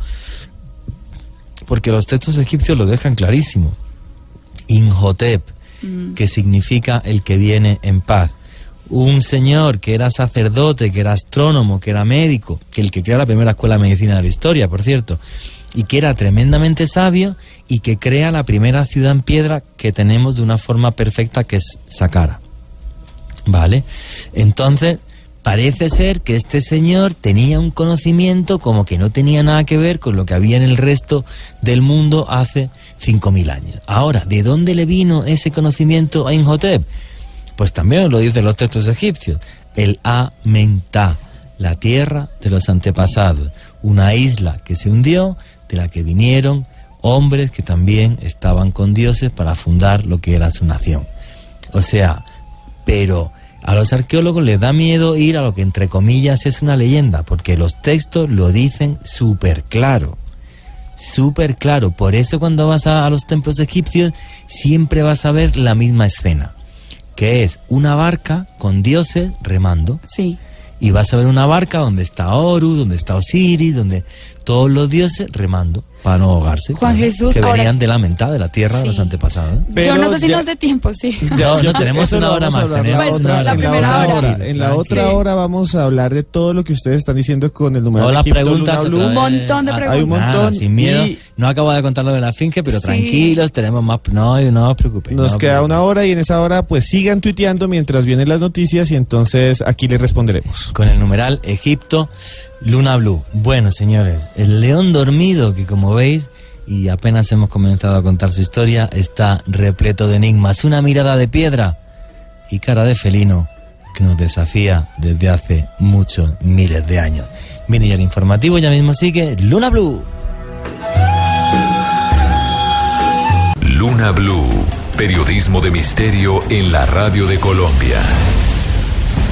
Porque los textos egipcios lo dejan clarísimo. Inhotep, Mm. que significa el que viene en paz. Un señor que era sacerdote, que era astrónomo, que era médico, que el que crea la primera escuela de medicina de la historia, por cierto, y que era tremendamente sabio y que crea la primera ciudad en piedra que tenemos de una forma perfecta, que es Saqqara. ¿Vale? Entonces, parece ser que este señor tenía un conocimiento como que no tenía nada que ver con lo que había en el resto del mundo hace 5.000 años. Ahora, ¿de dónde le vino ese conocimiento a Imhotep? Pues también lo dicen los textos egipcios. El Amenta, la tierra de los antepasados, una isla que se hundió, de la que vinieron hombres que también estaban con dioses para fundar lo que era su nación. O sea, pero a los arqueólogos les da miedo ir a lo que entre comillas es una leyenda, porque los textos lo dicen súper claro. Súper claro. Por eso cuando vas a, a los templos egipcios siempre vas a ver la misma escena, que es una barca con dioses remando. Sí. Y vas a ver una barca donde está Horus, donde está Osiris, donde todos los dioses remando para no ahogarse. Juan Jesús, que ahora- venían de la mentada de la tierra de los antepasados. Yo no sé si nos dé tiempo, sí. No, no, tenemos una hora más. tenemos Pues, la hora. en la primera otra hora. hora. En la otra Sí. hora vamos a hablar de todo lo que ustedes están diciendo con el número Todas de Egipto, preguntas Luna otra Blue. vez. montón de Ah, Hay un nada, montón. sin miedo. Y No acabo de contar lo de la finca, pero Sí. tranquilos, tenemos más. No, no os preocupéis. nos no os queda una hora y en esa hora pues sigan tuiteando mientras vienen las noticias y entonces aquí les responderemos. Con el numeral Egipto, Luna Blue. Bueno, señores, el león dormido, que como veis, y apenas hemos comenzado a contar su historia, está repleto de enigmas. Una mirada de piedra y cara de felino que nos desafía desde hace muchos miles de años. Viene ya el informativo, ya mismo sigue Luna Blue. Luna Blue, periodismo de misterio en la radio de Colombia.